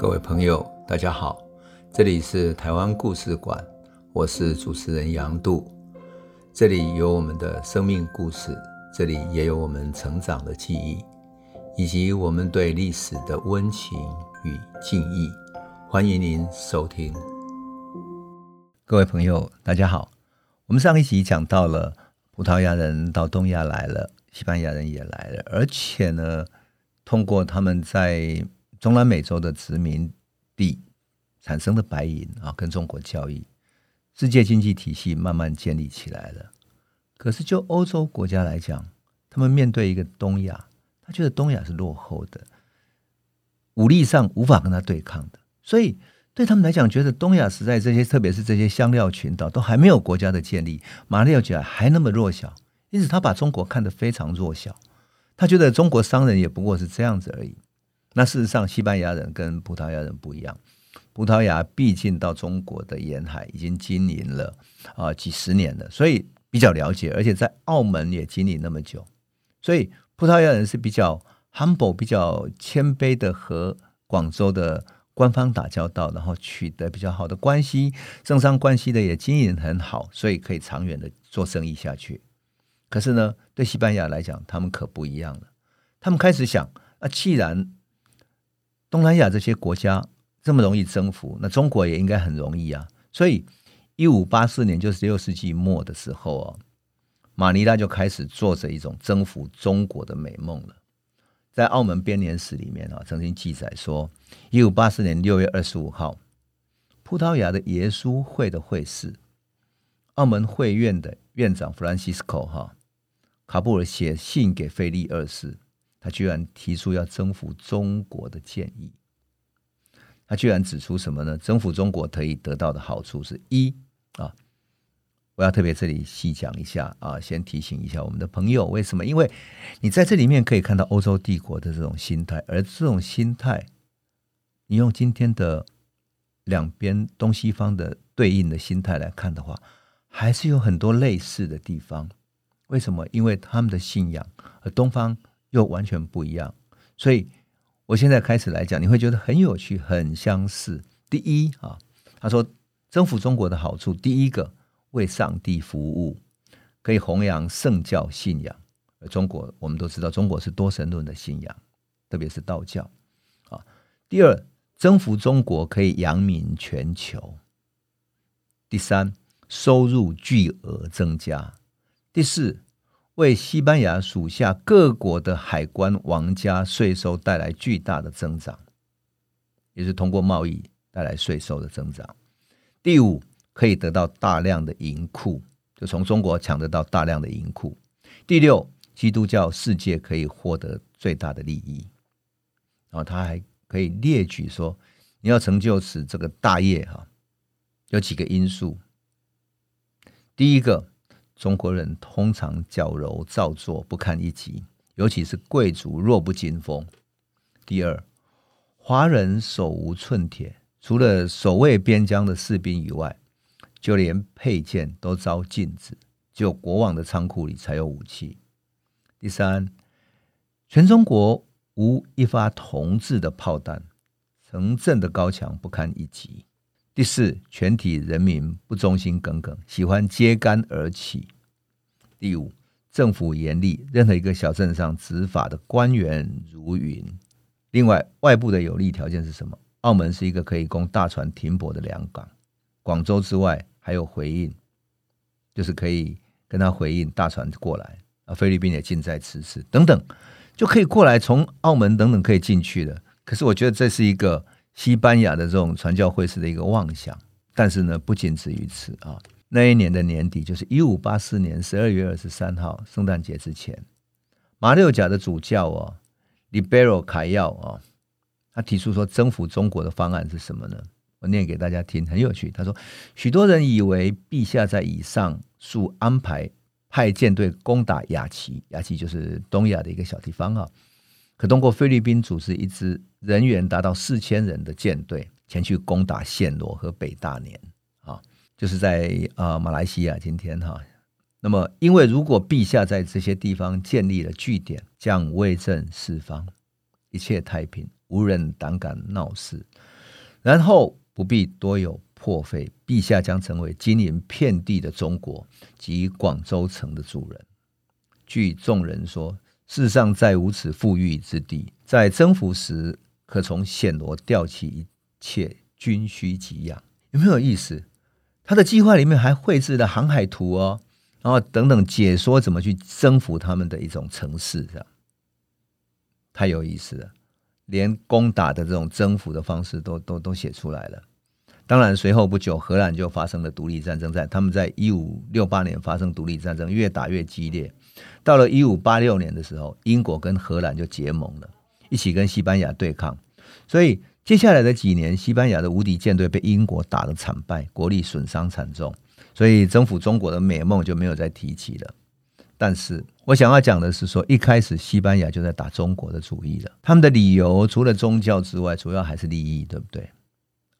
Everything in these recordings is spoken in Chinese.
各位朋友，大家好，这里是台湾故事馆，我是主持人杨度，这里有我们的生命故事，这里也有我们成长的记忆，以及我们对历史的温情与敬意。欢迎您收听。各位朋友，大家好，我们上一集讲到了葡萄牙人到东亚来了，西班牙人也来了，而且呢，通过他们在中南美洲的殖民地产生的白银啊，跟中国交易，世界经济体系慢慢建立起来了。可是就欧洲国家来讲，他们面对一个东亚，他觉得东亚是落后的，武力上无法跟他对抗的，所以对他们来讲，觉得东亚实在这些，特别是这些香料群岛都还没有国家的建立，马六甲还那么弱小，因此他把中国看得非常弱小，他觉得中国商人也不过是这样子而已。那事实上，西班牙人跟葡萄牙人不一样。葡萄牙毕竟到中国的沿海已经经营了啊几十年了，所以比较了解，而且在澳门也经营那么久，所以葡萄牙人是比较 humble、比较谦卑的，和广州的官方打交道，然后取得比较好的关系，政商关系的也经营很好，所以可以长远的做生意下去。可是呢，对西班牙来讲，他们可不一样了。他们开始想，那既然东南亚这些国家这么容易征服，那中国也应该很容易啊。所以，一五八四年，就是六世纪末的时候哦，马尼拉就开始做着一种征服中国的美梦了。在澳门编年史里面啊，曾经记载说，一五八四年六月二十五号，葡萄牙的耶稣会的会士，澳门会院的院长弗兰西斯科哈卡布尔写信给腓利二世。他居然提出要征服中国的建议，他居然指出什么呢？征服中国可以得到的好处是一啊，我要特别这里细讲一下啊，先提醒一下我们的朋友，为什么？因为你在这里面可以看到欧洲帝国的这种心态，而这种心态，你用今天的两边东西方的对应的心态来看的话，还是有很多类似的地方。为什么？因为他们的信仰，而东方。又完全不一样，所以我现在开始来讲，你会觉得很有趣，很相似。第一啊，他说征服中国的好处，第一个为上帝服务，可以弘扬圣教信仰。而中国我们都知道，中国是多神论的信仰，特别是道教啊。第二，征服中国可以扬名全球。第三，收入巨额增加。第四。为西班牙属下各国的海关、王家税收带来巨大的增长，也是通过贸易带来税收的增长。第五，可以得到大量的银库，就从中国抢得到大量的银库。第六，基督教世界可以获得最大的利益。然后他还可以列举说，你要成就此这个大业哈，有几个因素。第一个。中国人通常矫揉造作，不堪一击，尤其是贵族弱不禁风。第二，华人手无寸铁，除了守卫边疆的士兵以外，就连佩剑都遭禁止，只有国王的仓库里才有武器。第三，全中国无一发铜制的炮弹，城镇的高墙不堪一击。第四，全体人民不忠心耿耿，喜欢揭竿而起。第五，政府严厉，任何一个小镇上执法的官员如云。另外，外部的有利条件是什么？澳门是一个可以供大船停泊的良港，广州之外还有回应，就是可以跟他回应大船过来啊。菲律宾也近在咫尺，等等，就可以过来，从澳门等等可以进去的。可是我觉得这是一个。西班牙的这种传教会士的一个妄想，但是呢，不仅止于此啊。那一年的年底，就是一五八四年十二月二十三号，圣诞节之前，马六甲的主教哦，Libero 凯耀哦，他提出说征服中国的方案是什么呢？我念给大家听，很有趣。他说，许多人以为陛下在以上述安排派舰队攻打雅琪，雅琪就是东亚的一个小地方啊。可通过菲律宾组织一支人员达到四千人的舰队前去攻打暹罗和北大年啊，就是在啊马来西亚今天哈。那么，因为如果陛下在这些地方建立了据点，将威震四方，一切太平，无人胆敢闹事。然后不必多有破费，陛下将成为经营遍地的中国及广州城的主人。据众人说，世上再无此富裕之地，在征服时可从暹罗调起一切军需给养。有没有意思？他的计划里面还绘制了航海图哦，然后等等解说怎么去征服他们的一种城市，这样太有意思了。连攻打的这种征服的方式都都都写出来了。当然，随后不久，荷兰就发生了独立战争，在他们在一五六八年发生独立战争，越打越激烈。到了一五八六年的时候，英国跟荷兰就结盟了，一起跟西班牙对抗。所以接下来的几年，西班牙的无敌舰队被英国打得惨败，国力损伤惨重，所以征服中国的美梦就没有再提起了。但是我想要讲的是说，一开始西班牙就在打中国的主意了。他们的理由除了宗教之外，主要还是利益，对不对？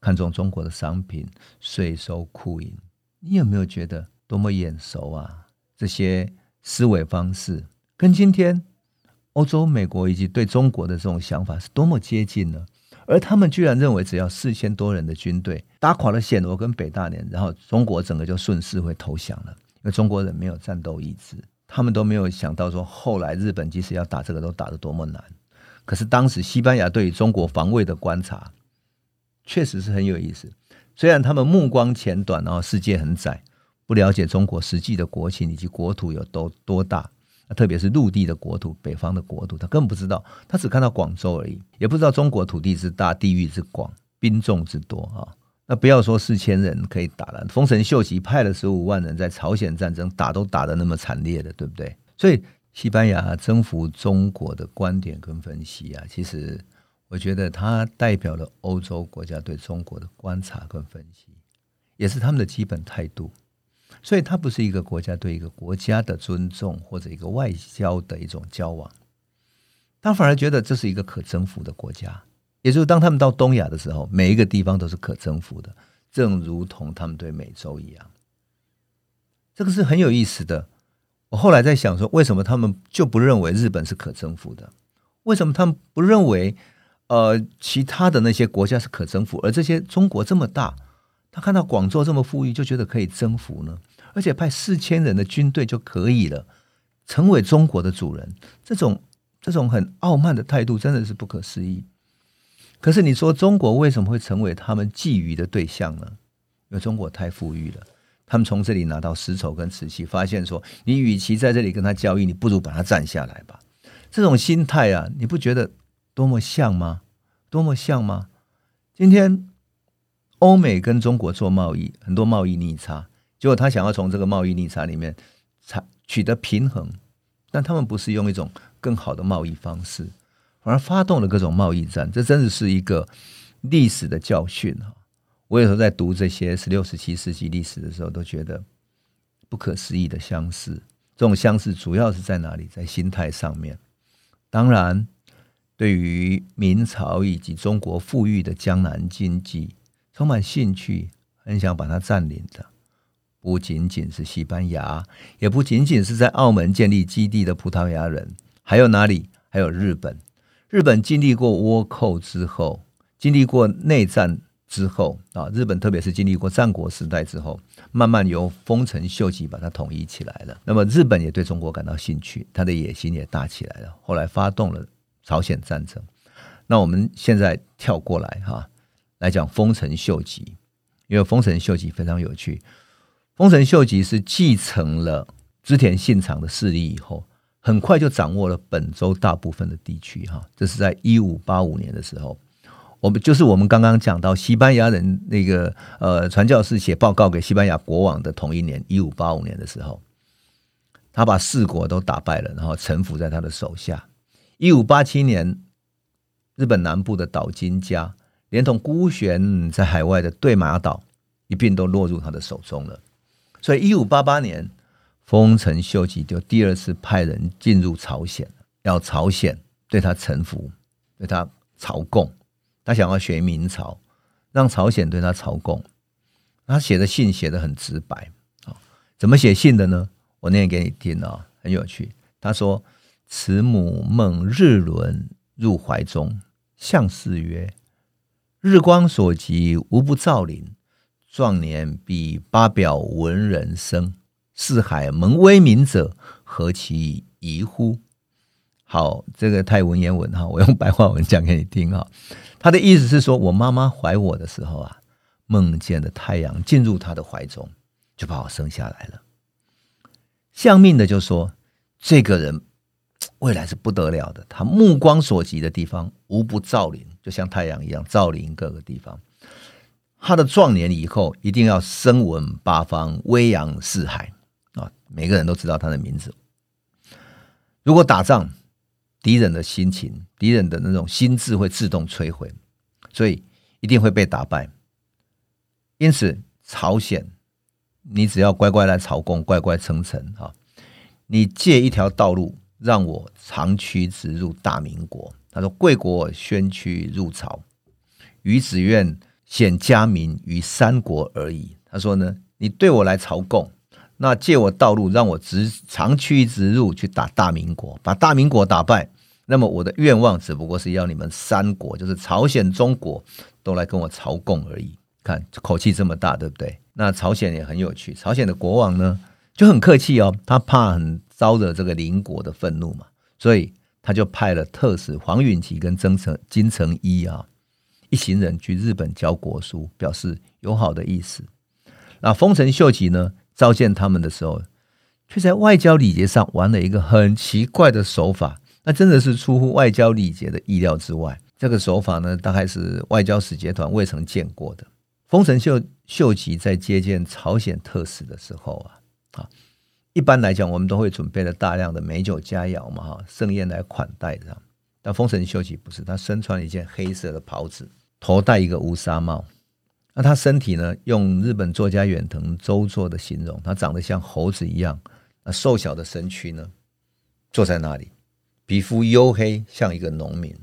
看中中国的商品、税收、库银，你有没有觉得多么眼熟啊？这些思维方式跟今天欧洲、美国以及对中国的这种想法是多么接近呢？而他们居然认为，只要四千多人的军队打垮了暹罗跟北大连，然后中国整个就顺势会投降了，因为中国人没有战斗意志。他们都没有想到说，后来日本即使要打这个，都打得多么难。可是当时西班牙对于中国防卫的观察，确实是很有意思。虽然他们目光浅短，然后世界很窄，不了解中国实际的国情以及国土有多多大，特别是陆地的国土、北方的国土，他根本不知道。他只看到广州而已，也不知道中国土地之大、地域之广、兵众之多啊。那不要说四千人可以打了，丰臣秀吉派了十五万人在朝鲜战争打都打得那么惨烈的，对不对？所以西班牙征服中国的观点跟分析啊，其实我觉得它代表了欧洲国家对中国的观察跟分析，也是他们的基本态度。所以它不是一个国家对一个国家的尊重或者一个外交的一种交往，他反而觉得这是一个可征服的国家。也就是当他们到东亚的时候，每一个地方都是可征服的，正如同他们对美洲一样。这个是很有意思的。我后来在想说，为什么他们就不认为日本是可征服的？为什么他们不认为呃其他的那些国家是可征服？而这些中国这么大，他看到广州这么富裕，就觉得可以征服呢？而且派四千人的军队就可以了，成为中国的主人。这种这种很傲慢的态度，真的是不可思议。可是你说中国为什么会成为他们觊觎的对象呢？因为中国太富裕了，他们从这里拿到丝绸跟瓷器，发现说，你与其在这里跟他交易，你不如把它占下来吧。这种心态啊，你不觉得多么像吗？多么像吗？今天欧美跟中国做贸易，很多贸易逆差，结果他想要从这个贸易逆差里面取得平衡，但他们不是用一种更好的贸易方式。反而发动了各种贸易战，这真的是一个历史的教训哈！我有时候在读这些十六、十七世纪历史的时候，都觉得不可思议的相似。这种相似主要是在哪里？在心态上面。当然，对于明朝以及中国富裕的江南经济充满兴趣，很想把它占领的，不仅仅是西班牙，也不仅仅是在澳门建立基地的葡萄牙人，还有哪里？还有日本。日本经历过倭寇之后，经历过内战之后啊，日本特别是经历过战国时代之后，慢慢由丰臣秀吉把它统一起来了。那么日本也对中国感到兴趣，他的野心也大起来了。后来发动了朝鲜战争。那我们现在跳过来哈，来讲丰臣秀吉，因为丰臣秀吉非常有趣。丰臣秀吉是继承了织田信长的势力以后。很快就掌握了本州大部分的地区，哈，这是在一五八五年的时候，我们就是我们刚刚讲到西班牙人那个呃传教士写报告给西班牙国王的同一年，一五八五年的时候，他把四国都打败了，然后臣服在他的手下。一五八七年，日本南部的岛津家连同孤悬在海外的对马岛一并都落入他的手中了。所以一五八八年。丰臣秀吉就第二次派人进入朝鲜，要朝鲜对他臣服，对他朝贡。他想要学明朝，让朝鲜对他朝贡。他写的信写得很直白啊，怎么写信的呢？我念给你听啊，很有趣。他说：“慈母梦日轮入怀中，相氏曰：‘日光所及，无不照临。壮年必八表闻人生，四海蒙威名者，何其疑乎？好，这个太文言文哈，我用白话文讲给你听哈。他的意思是说，我妈妈怀我的时候啊，梦见了太阳进入她的怀中，就把我生下来了。相命的就说，这个人未来是不得了的，他目光所及的地方，无不照临，就像太阳一样照临各个地方。他的壮年以后，一定要声闻八方，威扬四海啊！每个人都知道他的名字。如果打仗，敌人的心情，敌人的那种心智会自动摧毁，所以一定会被打败。因此，朝鲜，你只要乖乖来朝贡，乖乖称臣啊！你借一条道路，让我长驱直入大明国。他说：“贵国宣驱入朝，于只愿显家名于三国而已。”他说呢，你对我来朝贡。那借我道路，让我直长驱直入去打大明国，把大明国打败。那么我的愿望只不过是要你们三国，就是朝鲜、中国，都来跟我朝贡而已。看口气这么大，对不对？那朝鲜也很有趣，朝鲜的国王呢就很客气哦，他怕很招惹这个邻国的愤怒嘛，所以他就派了特使黄允琪跟曾成金城一啊一行人去日本交国书，表示友好的意思。那丰臣秀吉呢？召见他们的时候，却在外交礼节上玩了一个很奇怪的手法，那真的是出乎外交礼节的意料之外。这个手法呢，大概是外交使节团未曾见过的。丰臣秀秀吉在接见朝鲜特使的时候啊，啊，一般来讲，我们都会准备了大量的美酒佳肴嘛，哈，盛宴来款待这样。但丰臣秀吉不是，他身穿一件黑色的袍子，头戴一个乌纱帽。那他身体呢？用日本作家远藤周作的形容，他长得像猴子一样。那瘦小的身躯呢？坐在那里，皮肤黝黑，像一个农民。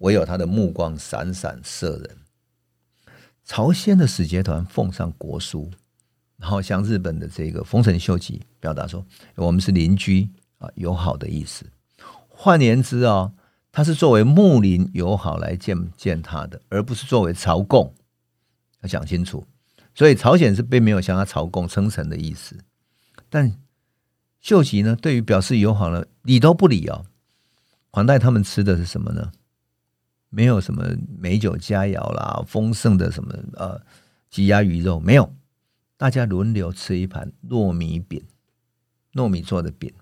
唯有他的目光闪闪射人。朝鲜的使节团奉上国书，然后向日本的这个丰臣秀吉表达说：“我们是邻居啊，友好的意思。”换言之啊，他是作为睦邻友好来见见他的，而不是作为朝贡。要讲清楚，所以朝鲜是并没有向他朝贡称臣的意思，但秀吉呢，对于表示友好呢，理都不理哦。款待他们吃的是什么呢？没有什么美酒佳肴啦，丰盛的什么呃鸡鸭鱼肉没有，大家轮流吃一盘糯米饼，糯米做的饼，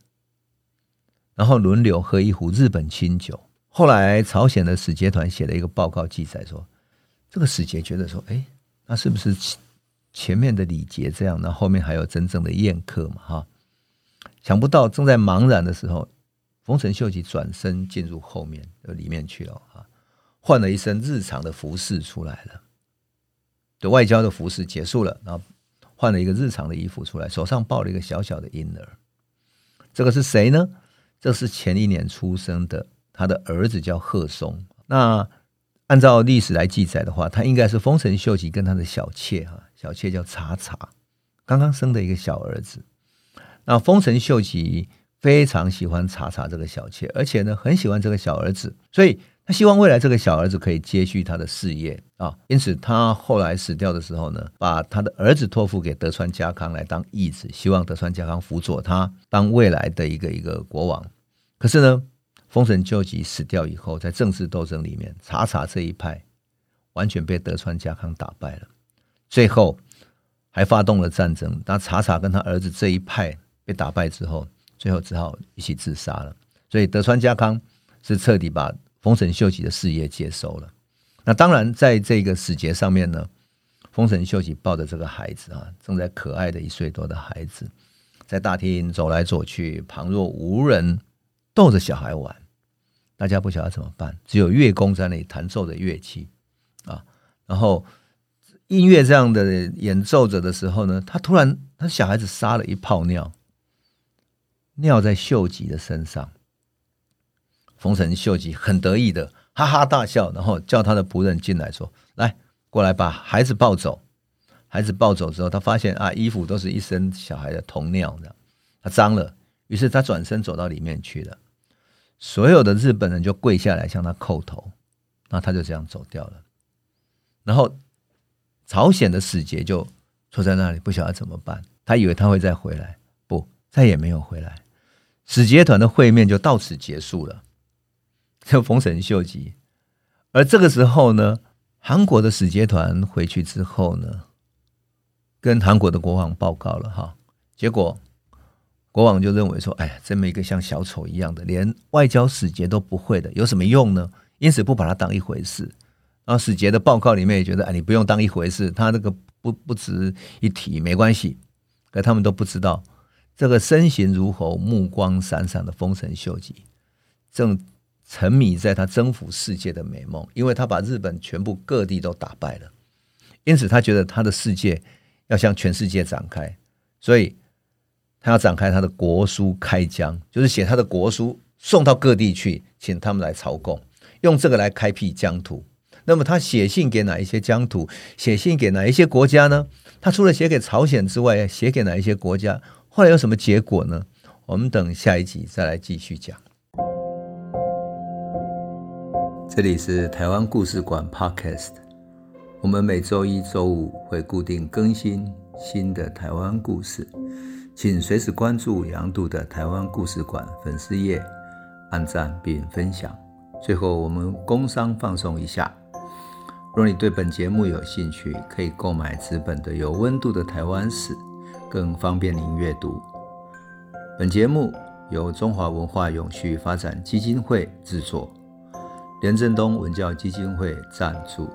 然后轮流喝一壶日本清酒。后来朝鲜的使节团写了一个报告记载说，这个使节觉得说，哎。那是不是前面的礼节这样？那后面还有真正的宴客嘛？哈，想不到正在茫然的时候，丰臣秀吉转身进入后面里面去了啊，换了一身日常的服饰出来了。的外交的服饰结束了，然后换了一个日常的衣服出来，手上抱了一个小小的婴儿。这个是谁呢？这是前一年出生的，他的儿子叫贺松。那。按照历史来记载的话，他应该是丰臣秀吉跟他的小妾哈，小妾叫茶茶，刚刚生的一个小儿子。那丰臣秀吉非常喜欢茶茶这个小妾，而且呢很喜欢这个小儿子，所以他希望未来这个小儿子可以接续他的事业啊。因此他后来死掉的时候呢，把他的儿子托付给德川家康来当义子，希望德川家康辅佐他当未来的一个一个国王。可是呢，丰臣秀吉死掉以后，在政治斗争里面，茶茶这一派完全被德川家康打败了，最后还发动了战争。那茶茶跟他儿子这一派被打败之后，最后只好一起自杀了。所以德川家康是彻底把丰臣秀吉的事业接收了。那当然，在这个使节上面呢，丰臣秀吉抱着这个孩子啊，正在可爱的一岁多的孩子，在大厅走来走去，旁若无人，逗着小孩玩。大家不晓得怎么办，只有乐工在那里弹奏着乐器啊，然后音乐这样的演奏着的时候呢，他突然他小孩子撒了一泡尿，尿在秀吉的身上。丰臣秀吉很得意的哈哈大笑，然后叫他的仆人进来说：“来，过来把孩子抱走。”孩子抱走之后，他发现啊，衣服都是一身小孩的童尿的，他脏了，于是他转身走到里面去了。所有的日本人就跪下来向他叩头，那他就这样走掉了。然后朝鲜的使节就坐在那里，不晓得怎么办。他以为他会再回来，不，再也没有回来。使节团的会面就到此结束了。就丰臣秀吉，而这个时候呢，韩国的使节团回去之后呢，跟韩国的国王报告了哈，结果国王就认为说，哎呀，这么一个像小丑一样的，连外交使节都不会的，有什么用呢？因此不把他当一回事。然后使节的报告里面也觉得，哎，你不用当一回事，他那个不不值一提，没关系。可他们都不知道，这个身形如猴、目光闪闪的丰臣秀吉，正沉迷在他征服世界的美梦，因为他把日本全部各地都打败了，因此他觉得他的世界要向全世界展开，所以他要展开他的国书开疆，就是写他的国书送到各地去，请他们来朝贡，用这个来开辟疆土。那么他写信给哪一些疆土？写信给哪一些国家呢？他除了写给朝鲜之外，写给哪一些国家？后来有什么结果呢？我们等下一集再来继续讲。这里是台湾故事馆 Podcast，我们每周一、周五会固定更新新的台湾故事，请随时关注杨渡的台湾故事馆粉丝页，按赞并分享。最后，我们工商放送一下。若你对本节目有兴趣，可以购买纸本的《有温度的台湾史》，更方便您阅读。本节目由中华文化永续发展基金会制作，廉振东文教基金会赞助。